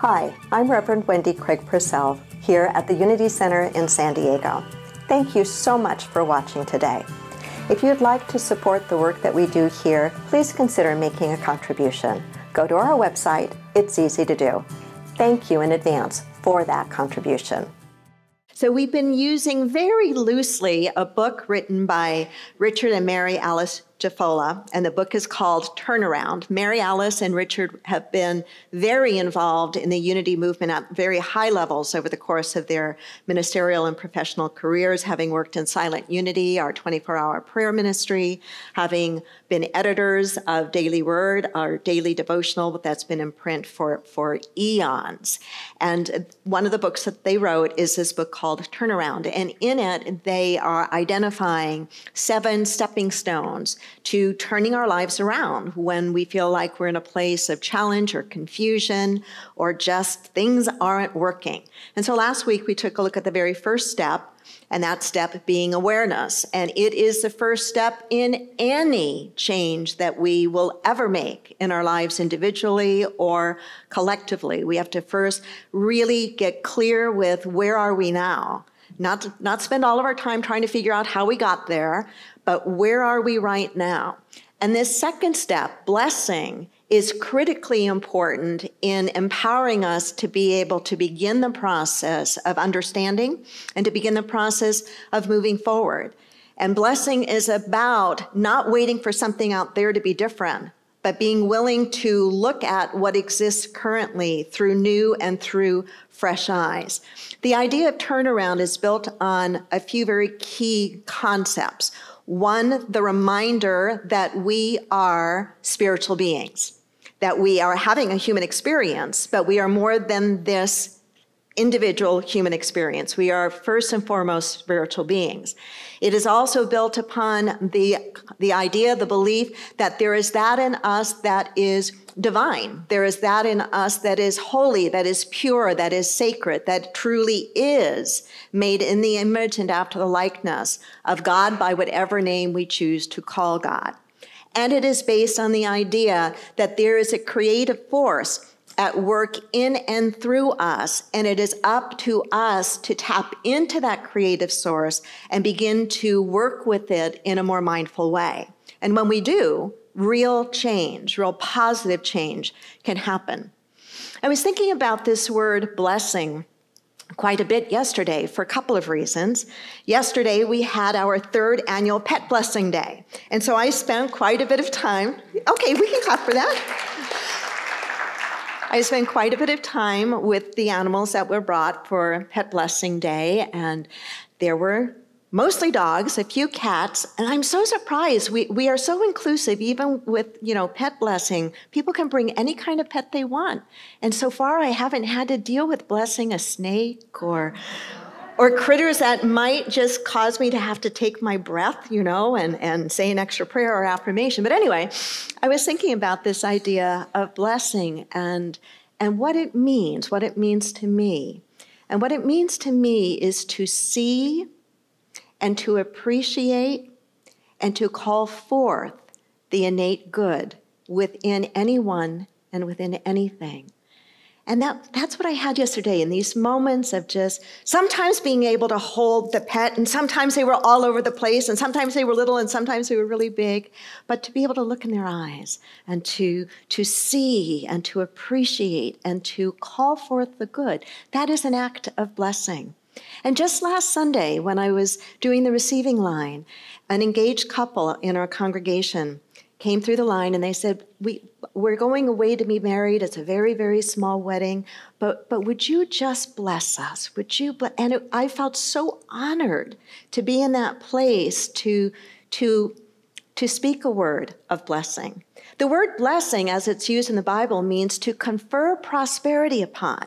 Hi, I'm Reverend Wendy Craig Purcell here at the Unity Center in San Diego. Thank you so much for watching today. If you'd like to support the work that we do here, please consider making a contribution. Go to our website, it's easy to do. Thank you in advance for that contribution. So, we've been using very loosely a book written by Richard and Mary Alice Jafolla, and the book is called Turnaround. Mary Alice and Richard have been very involved in the unity movement at very high levels over the course of their ministerial and professional careers, having worked in Silent Unity, our 24 hour prayer ministry, having been editors of Daily Word, our daily devotional that's been in print for, for eons. And one of the books that they wrote is this book called Turnaround. And in it, they are identifying seven stepping stones to turning our lives around when we feel like we're in a place of challenge or confusion or just things aren't working. And so last week we took a look at the very first step, and that step being awareness. And it is the first step in any change that we will ever make in our lives individually or collectively. We have to first really get clear with where are we now? Not, not spend all of our time trying to figure out how we got there, but where are we right now? And this second step, blessing, is critically important in empowering us to be able to begin the process of understanding and to begin the process of moving forward. And blessing is about not waiting for something out there to be different, but being willing to look at what exists currently through new and through fresh eyes. The idea of turnaround is built on a few very key concepts. One, the reminder that we are spiritual beings, that we are having a human experience, but we are more than this individual human experience. We are first and foremost spiritual beings. It is also built upon the, the idea, the belief that there is that in us that is divine. There is that in us that is holy, that is pure, that is sacred, that truly is made in the image and after the likeness of God by whatever name we choose to call God. And it is based on the idea that there is a creative force at work in and through us, and it is up to us to tap into that creative source and begin to work with it in a more mindful way. And when we do, real change, real positive change can happen. I was thinking about this word blessing quite a bit yesterday for a couple of reasons. Yesterday, we had our third annual Pet Blessing Day. And so I spent quite a bit of time. Okay, we can clap for that. I spent quite a bit of time with the animals that were brought for Pet Blessing Day, and there were mostly dogs, a few cats, and I'm so surprised. We, we are so inclusive, even with, you know, pet blessing. People can bring any kind of pet they want. And so far, I haven't had to deal with blessing a snake or or critters that might just cause me to have to take my breath, you know, and, and say an extra prayer or affirmation. But anyway, I was thinking about this idea of blessing and and what it means, what it means to me. And what it means to me is to see and to appreciate and to call forth the innate good within anyone and within anything. And that, that's what I had yesterday in these moments of just sometimes being able to hold the pet, and sometimes they were all over the place, and sometimes they were little, and sometimes they were really big. But to be able to look in their eyes and to, to see and to appreciate and to call forth the good, that is an act of blessing. And just last Sunday, when I was doing the receiving line, an engaged couple in our congregation came through the line and they said, we, We're going away to be married. It's a very, very small wedding, but, but would you just bless us? Would you? Bless? And it, I felt so honored to be in that place to, to, to speak a word of blessing. The word blessing, as it's used in the Bible, means to confer prosperity upon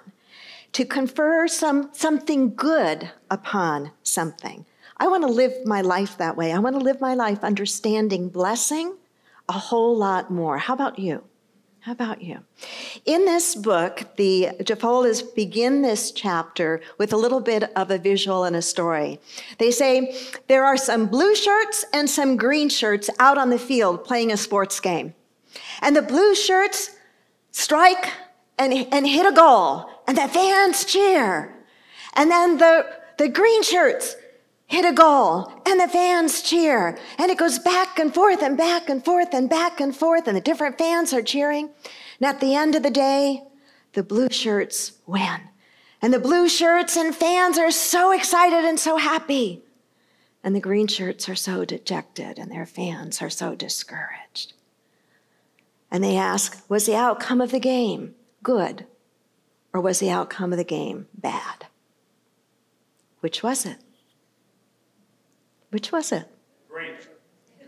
to confer some, something good upon something. I want to live my life that way. I want to live my life understanding blessing a whole lot more. How about you? How about you? In this book, the Jafollas begin this chapter with a little bit of a visual and a story. They say there are some blue shirts and some green shirts out on the field playing a sports game. And the blue shirts strike and, and hit a goal, and the fans cheer. And then the, the green shirts hit a goal, and the fans cheer. And it goes back and forth and back and forth and back and forth, and the different fans are cheering. And at the end of the day, the blue shirts win. And the blue shirts and fans are so excited and so happy. And the green shirts are so dejected, and their fans are so discouraged. And they ask, Was the outcome of the game good? Or was the outcome of the game bad? Which was it? Which was it? Great.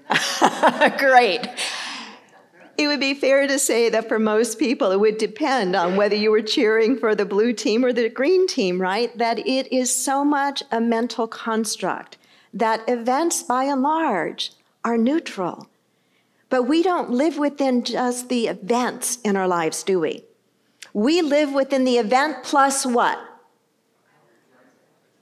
Great. It would be fair to say that for most people, it would depend on whether you were cheering for the blue team or the green team, right? That it is so much a mental construct that events, by and large, are neutral. But we don't live within just the events in our lives, do we? We live within the event plus what?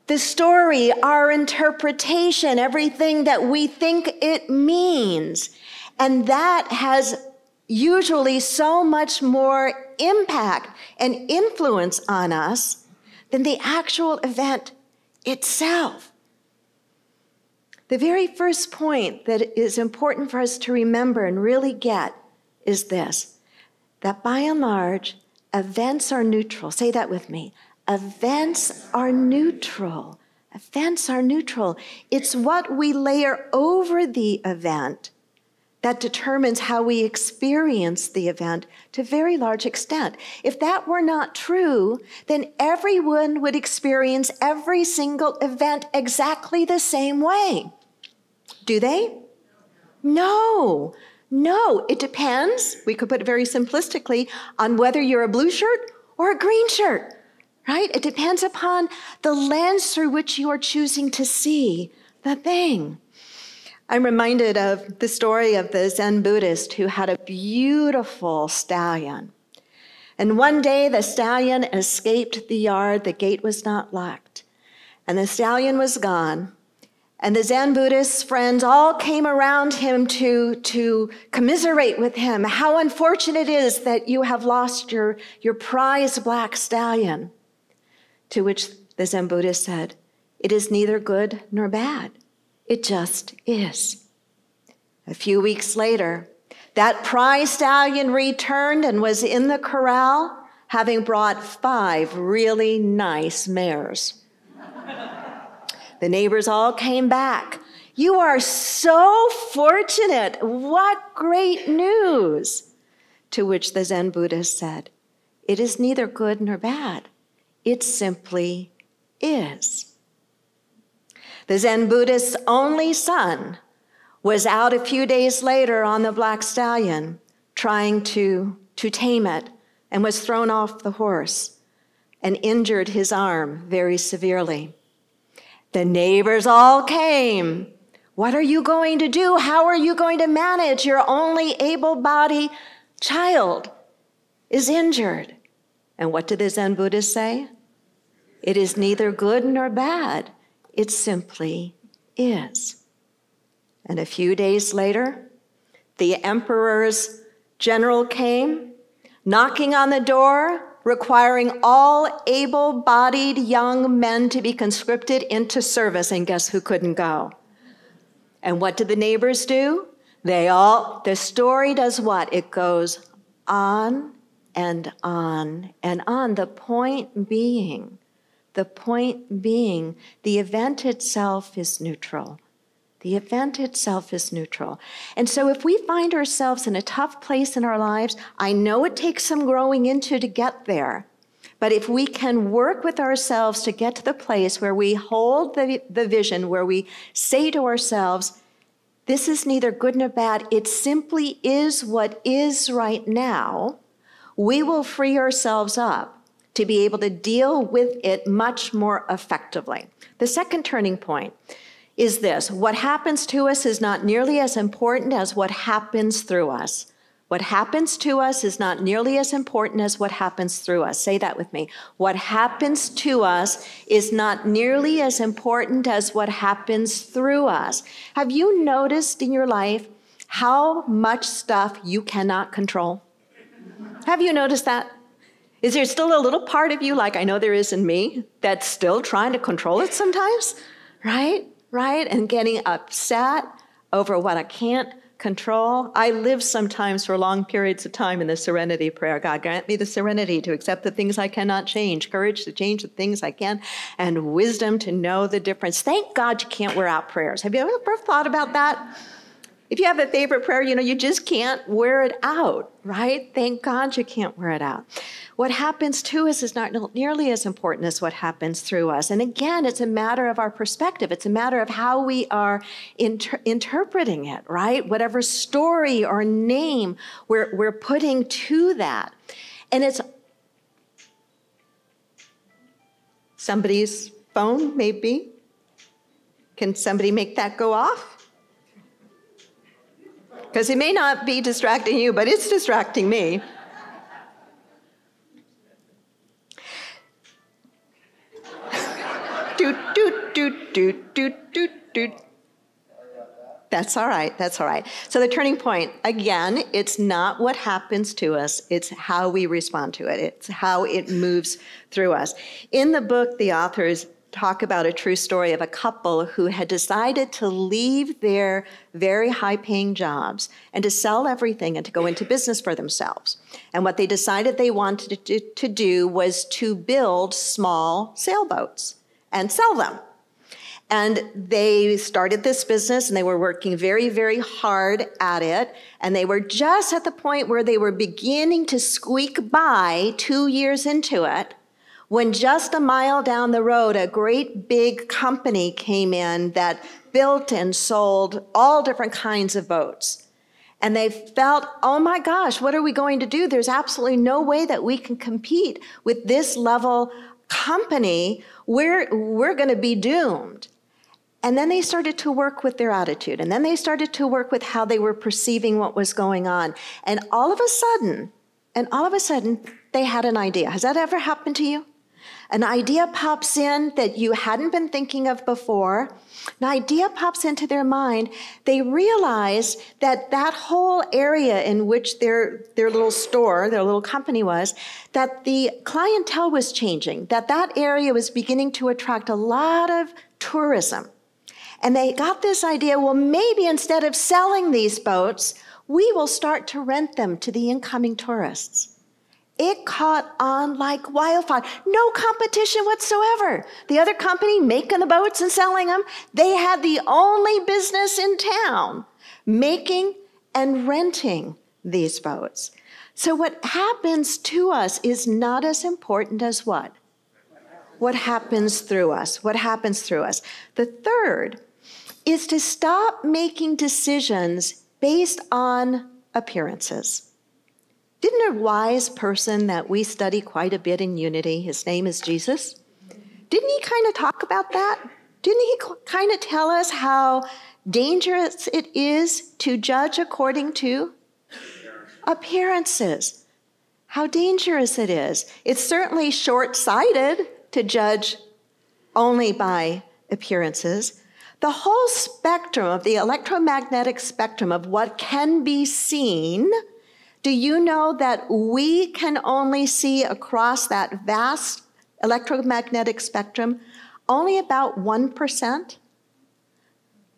The story, our interpretation, everything that we think it means. And that has usually so much more impact and influence on us than the actual event itself. The very first point that is important for us to remember and really get is this that by and large, events are neutral. Say that with me. Events are neutral. Events are neutral. It's what we layer over the event that determines how we experience the event to a very large extent. If that were not true, then everyone would experience every single event exactly the same way. Do they? No. No, it depends. We could put it very simplistically on whether you're a blue shirt or a green shirt, right? It depends upon the lens through which you are choosing to see the thing. I'm reminded of the story of the Zen Buddhist who had a beautiful stallion. And one day the stallion escaped the yard, the gate was not locked, and the stallion was gone. And the Zen Buddhist's friends all came around him to, to commiserate with him. How unfortunate it is that you have lost your, your prized black stallion. To which the Zen Buddhist said, It is neither good nor bad. It just is. A few weeks later, that prize stallion returned and was in the corral, having brought five really nice mares. The neighbors all came back. You are so fortunate. What great news! To which the Zen Buddhist said, It is neither good nor bad. It simply is. The Zen Buddhist's only son was out a few days later on the black stallion trying to, to tame it and was thrown off the horse and injured his arm very severely. The neighbors all came. What are you going to do? How are you going to manage? Your only able bodied child is injured. And what did the Zen Buddhist say? It is neither good nor bad. It simply is. And a few days later, the emperor's general came, knocking on the door, requiring all able bodied young men to be conscripted into service. And guess who couldn't go? And what did the neighbors do? They all, the story does what? It goes on and on and on. The point being, the point being, the event itself is neutral. The event itself is neutral. And so, if we find ourselves in a tough place in our lives, I know it takes some growing into to get there. But if we can work with ourselves to get to the place where we hold the, the vision, where we say to ourselves, this is neither good nor bad, it simply is what is right now, we will free ourselves up to be able to deal with it much more effectively. The second turning point is this what happens to us is not nearly as important as what happens through us. What happens to us is not nearly as important as what happens through us. Say that with me. What happens to us is not nearly as important as what happens through us. Have you noticed in your life how much stuff you cannot control? Have you noticed that? Is there still a little part of you, like I know there is in me, that's still trying to control it sometimes? Right? Right? And getting upset over what I can't control. I live sometimes for long periods of time in the serenity prayer. God, grant me the serenity to accept the things I cannot change, courage to change the things I can, and wisdom to know the difference. Thank God you can't wear out prayers. Have you ever thought about that? If you have a favorite prayer, you know, you just can't wear it out, right? Thank God you can't wear it out. What happens to us is not nearly as important as what happens through us. And again, it's a matter of our perspective. It's a matter of how we are inter- interpreting it, right? Whatever story or name we're, we're putting to that. And it's somebody's phone, maybe. Can somebody make that go off? Because it may not be distracting you, but it's distracting me. doot, doot, doot, doot, doot, doot, doot. That's all right. That's all right. So, the turning point again, it's not what happens to us, it's how we respond to it, it's how it moves through us. In the book, the authors talk about a true story of a couple who had decided to leave their very high paying jobs and to sell everything and to go into business for themselves. And what they decided they wanted to, to do was to build small sailboats and sell them. And they started this business and they were working very, very hard at it. And they were just at the point where they were beginning to squeak by two years into it when just a mile down the road, a great big company came in that built and sold all different kinds of boats. And they felt, oh my gosh, what are we going to do? There's absolutely no way that we can compete with this level company. We're, we're going to be doomed. And then they started to work with their attitude. And then they started to work with how they were perceiving what was going on. And all of a sudden, and all of a sudden, they had an idea. Has that ever happened to you? An idea pops in that you hadn't been thinking of before. An idea pops into their mind. They realize that that whole area in which their, their little store, their little company was, that the clientele was changing, that that area was beginning to attract a lot of tourism. And they got this idea well, maybe instead of selling these boats, we will start to rent them to the incoming tourists. It caught on like wildfire. No competition whatsoever. The other company making the boats and selling them, they had the only business in town making and renting these boats. So, what happens to us is not as important as what? What happens through us? What happens through us? The third is to stop making decisions based on appearances. Didn't a wise person that we study quite a bit in unity, his name is Jesus? Didn't he kind of talk about that? Didn't he kind of tell us how dangerous it is to judge according to appearances? How dangerous it is. It's certainly short sighted to judge only by appearances. The whole spectrum of the electromagnetic spectrum of what can be seen do you know that we can only see across that vast electromagnetic spectrum only about 1%?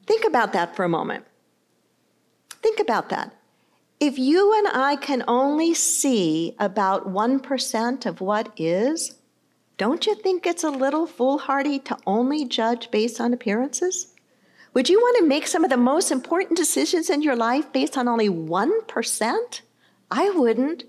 Think about that for a moment. Think about that. If you and I can only see about 1% of what is, don't you think it's a little foolhardy to only judge based on appearances? Would you want to make some of the most important decisions in your life based on only 1%? I wouldn't.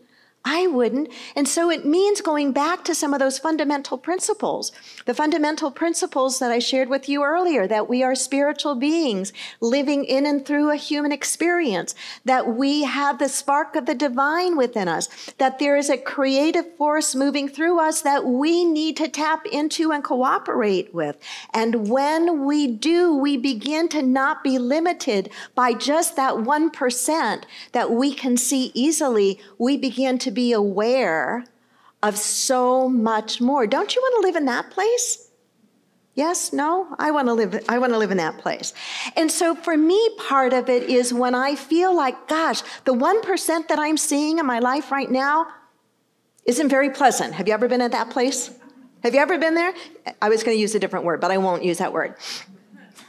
I wouldn't. And so it means going back to some of those fundamental principles, the fundamental principles that I shared with you earlier that we are spiritual beings living in and through a human experience, that we have the spark of the divine within us, that there is a creative force moving through us that we need to tap into and cooperate with. And when we do, we begin to not be limited by just that 1% that we can see easily. We begin to be aware of so much more. Don't you want to live in that place? Yes, no, I want to live I want to live in that place. And so for me part of it is when I feel like gosh, the 1% that I'm seeing in my life right now isn't very pleasant. Have you ever been at that place? Have you ever been there? I was going to use a different word, but I won't use that word.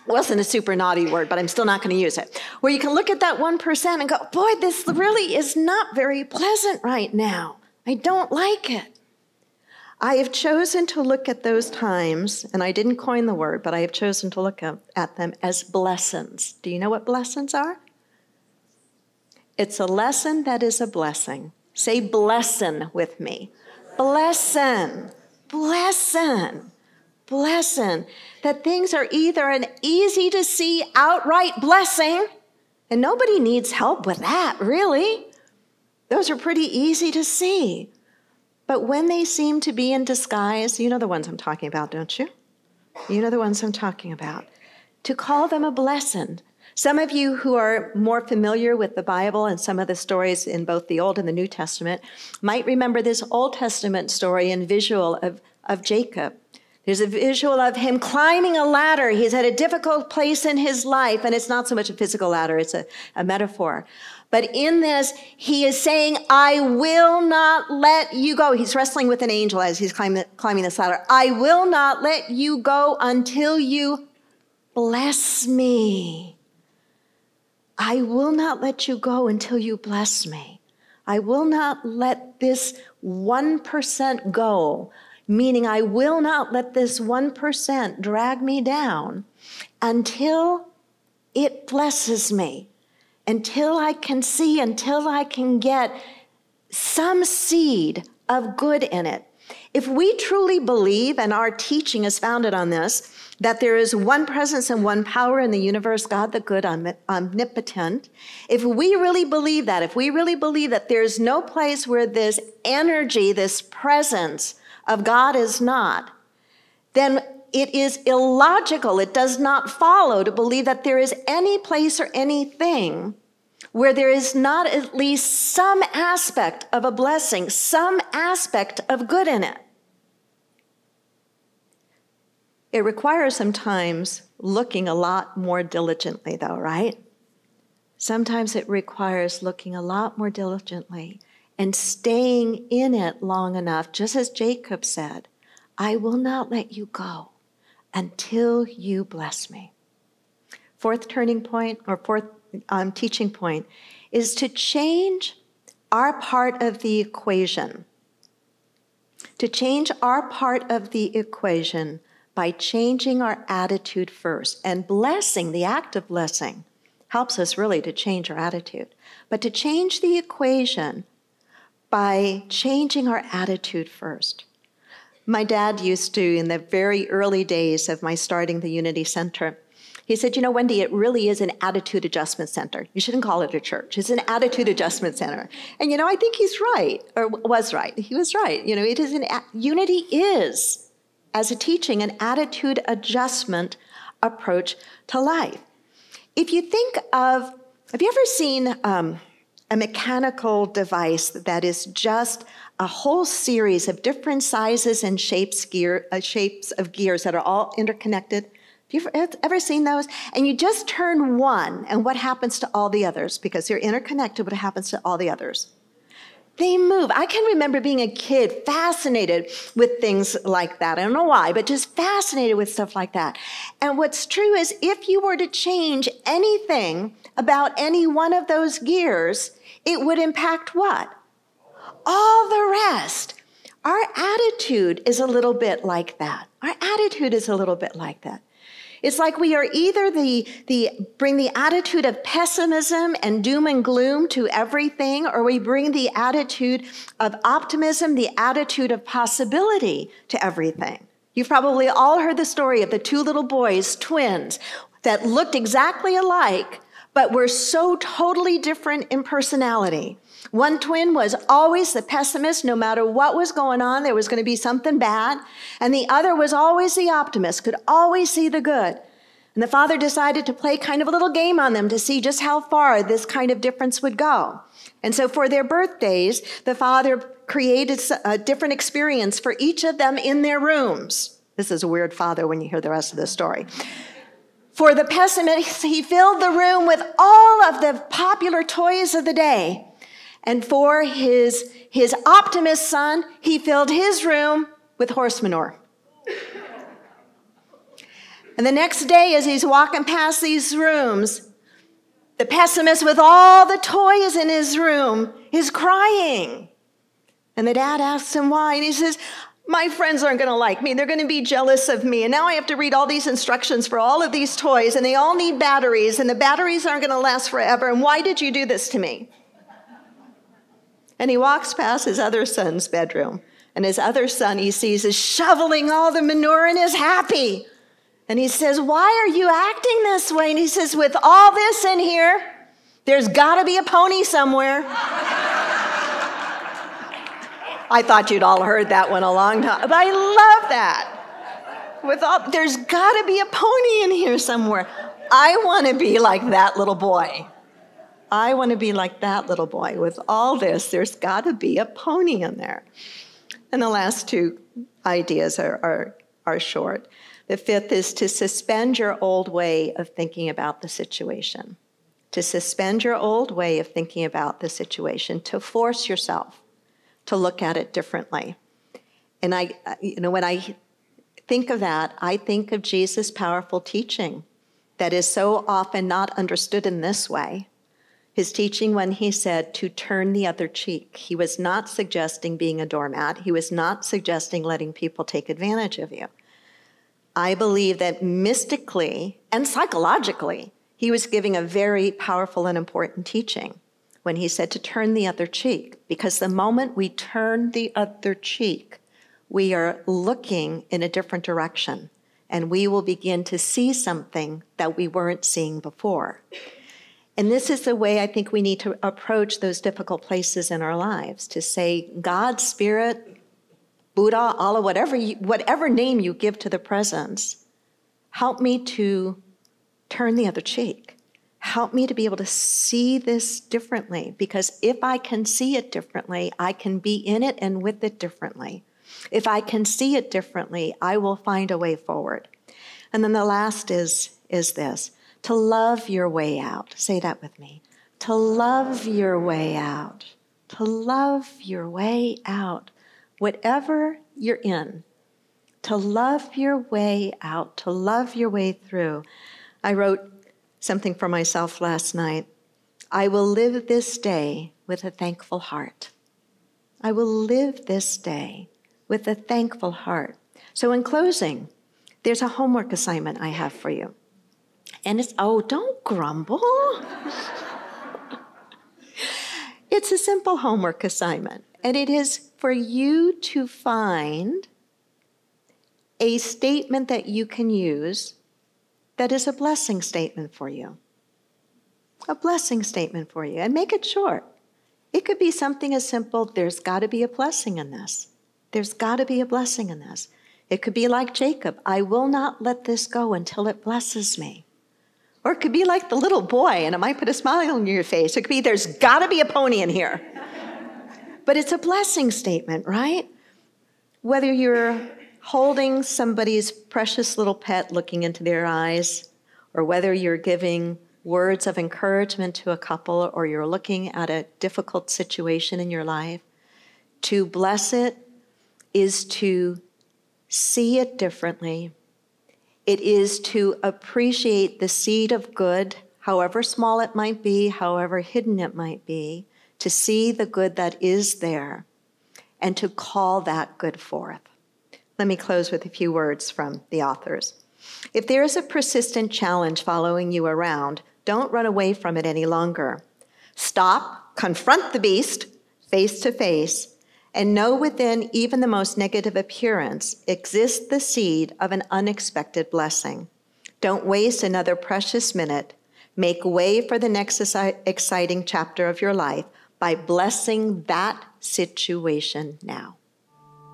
Wasn't a super naughty word, but I'm still not going to use it. Where you can look at that 1% and go, boy, this really is not very pleasant right now. I don't like it. I have chosen to look at those times, and I didn't coin the word, but I have chosen to look at them as blessons. Do you know what blessons are? It's a lesson that is a blessing. Say blessing with me. Blessing, blessing, blessing. That things are either an easy to see outright blessing, and nobody needs help with that, really. Those are pretty easy to see. But when they seem to be in disguise, you know the ones I'm talking about, don't you? You know the ones I'm talking about. To call them a blessing. Some of you who are more familiar with the Bible and some of the stories in both the Old and the New Testament might remember this Old Testament story and visual of, of Jacob. There's a visual of him climbing a ladder. He's at a difficult place in his life, and it's not so much a physical ladder, it's a, a metaphor. But in this, he is saying, I will not let you go. He's wrestling with an angel as he's climbing, climbing this ladder. I will not let you go until you bless me. I will not let you go until you bless me. I will not let this 1% go, meaning I will not let this 1% drag me down until it blesses me until I can see, until I can get some seed of good in it. If we truly believe, and our teaching is founded on this, that there is one presence and one power in the universe, God the good, omnipotent, if we really believe that, if we really believe that there's no place where this energy, this presence of God is not, then it is illogical, it does not follow to believe that there is any place or anything where there is not at least some aspect of a blessing, some aspect of good in it. It requires sometimes looking a lot more diligently, though, right? Sometimes it requires looking a lot more diligently and staying in it long enough, just as Jacob said, I will not let you go until you bless me. Fourth turning point, or fourth um, teaching point, is to change our part of the equation. To change our part of the equation by changing our attitude first. And blessing, the act of blessing, helps us really to change our attitude. But to change the equation by changing our attitude first. My dad used to, in the very early days of my starting the Unity Center, he said, You know, Wendy, it really is an attitude adjustment center. You shouldn't call it a church. It's an attitude adjustment center. And, you know, I think he's right, or was right. He was right. You know, it is an, unity is, as a teaching, an attitude adjustment approach to life. If you think of, have you ever seen um, a mechanical device that is just a whole series of different sizes and shapes, gear, uh, shapes of gears that are all interconnected? Have you ever, ever seen those? And you just turn one, and what happens to all the others? Because they're interconnected, what happens to all the others? They move. I can remember being a kid fascinated with things like that. I don't know why, but just fascinated with stuff like that. And what's true is if you were to change anything about any one of those gears, it would impact what? All the rest. Our attitude is a little bit like that. Our attitude is a little bit like that. It's like we are either the, the bring the attitude of pessimism and doom and gloom to everything, or we bring the attitude of optimism, the attitude of possibility to everything. You've probably all heard the story of the two little boys, twins, that looked exactly alike, but were so totally different in personality. One twin was always the pessimist, no matter what was going on, there was going to be something bad. And the other was always the optimist, could always see the good. And the father decided to play kind of a little game on them to see just how far this kind of difference would go. And so for their birthdays, the father created a different experience for each of them in their rooms. This is a weird father when you hear the rest of the story. For the pessimist, he filled the room with all of the popular toys of the day. And for his, his optimist son, he filled his room with horse manure. And the next day, as he's walking past these rooms, the pessimist with all the toys in his room is crying. And the dad asks him why, and he says, My friends aren't going to like me. They're going to be jealous of me. And now I have to read all these instructions for all of these toys, and they all need batteries, and the batteries aren't going to last forever. And why did you do this to me? And he walks past his other son's bedroom, and his other son he sees is shoveling all the manure and is happy. And he says, Why are you acting this way? And he says, With all this in here, there's got to be a pony somewhere. I thought you'd all heard that one a long time, but I love that. With all, there's got to be a pony in here somewhere. I want to be like that little boy. I want to be like that little boy. With all this, there's got to be a pony in there. And the last two ideas are, are, are short. The fifth is to suspend your old way of thinking about the situation. To suspend your old way of thinking about the situation, to force yourself to look at it differently. And I, you know, when I think of that, I think of Jesus' powerful teaching that is so often not understood in this way. His teaching when he said to turn the other cheek. He was not suggesting being a doormat. He was not suggesting letting people take advantage of you. I believe that mystically and psychologically, he was giving a very powerful and important teaching when he said to turn the other cheek, because the moment we turn the other cheek, we are looking in a different direction and we will begin to see something that we weren't seeing before. And this is the way I think we need to approach those difficult places in our lives to say, God, Spirit, Buddha, Allah, whatever, you, whatever name you give to the presence, help me to turn the other cheek. Help me to be able to see this differently because if I can see it differently, I can be in it and with it differently. If I can see it differently, I will find a way forward. And then the last is, is this to love your way out. Say that with me. To love your way out. To love your way out whatever you're in, to love your way out, to love your way through. I wrote something for myself last night. I will live this day with a thankful heart. I will live this day with a thankful heart. So, in closing, there's a homework assignment I have for you. And it's, oh, don't grumble. it's a simple homework assignment, and it is for you to find a statement that you can use that is a blessing statement for you. A blessing statement for you, and make it short. It could be something as simple there's got to be a blessing in this. There's got to be a blessing in this. It could be like Jacob I will not let this go until it blesses me. Or it could be like the little boy, and it might put a smile on your face. It could be there's got to be a pony in here. But it's a blessing statement, right? Whether you're holding somebody's precious little pet looking into their eyes, or whether you're giving words of encouragement to a couple, or you're looking at a difficult situation in your life, to bless it is to see it differently. It is to appreciate the seed of good, however small it might be, however hidden it might be, to see the good that is there and to call that good forth. Let me close with a few words from the authors. If there is a persistent challenge following you around, don't run away from it any longer. Stop, confront the beast face to face, and know within even the most negative appearance exists the seed of an unexpected blessing. Don't waste another precious minute. Make way for the next exciting chapter of your life by blessing that situation now.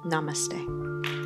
Namaste.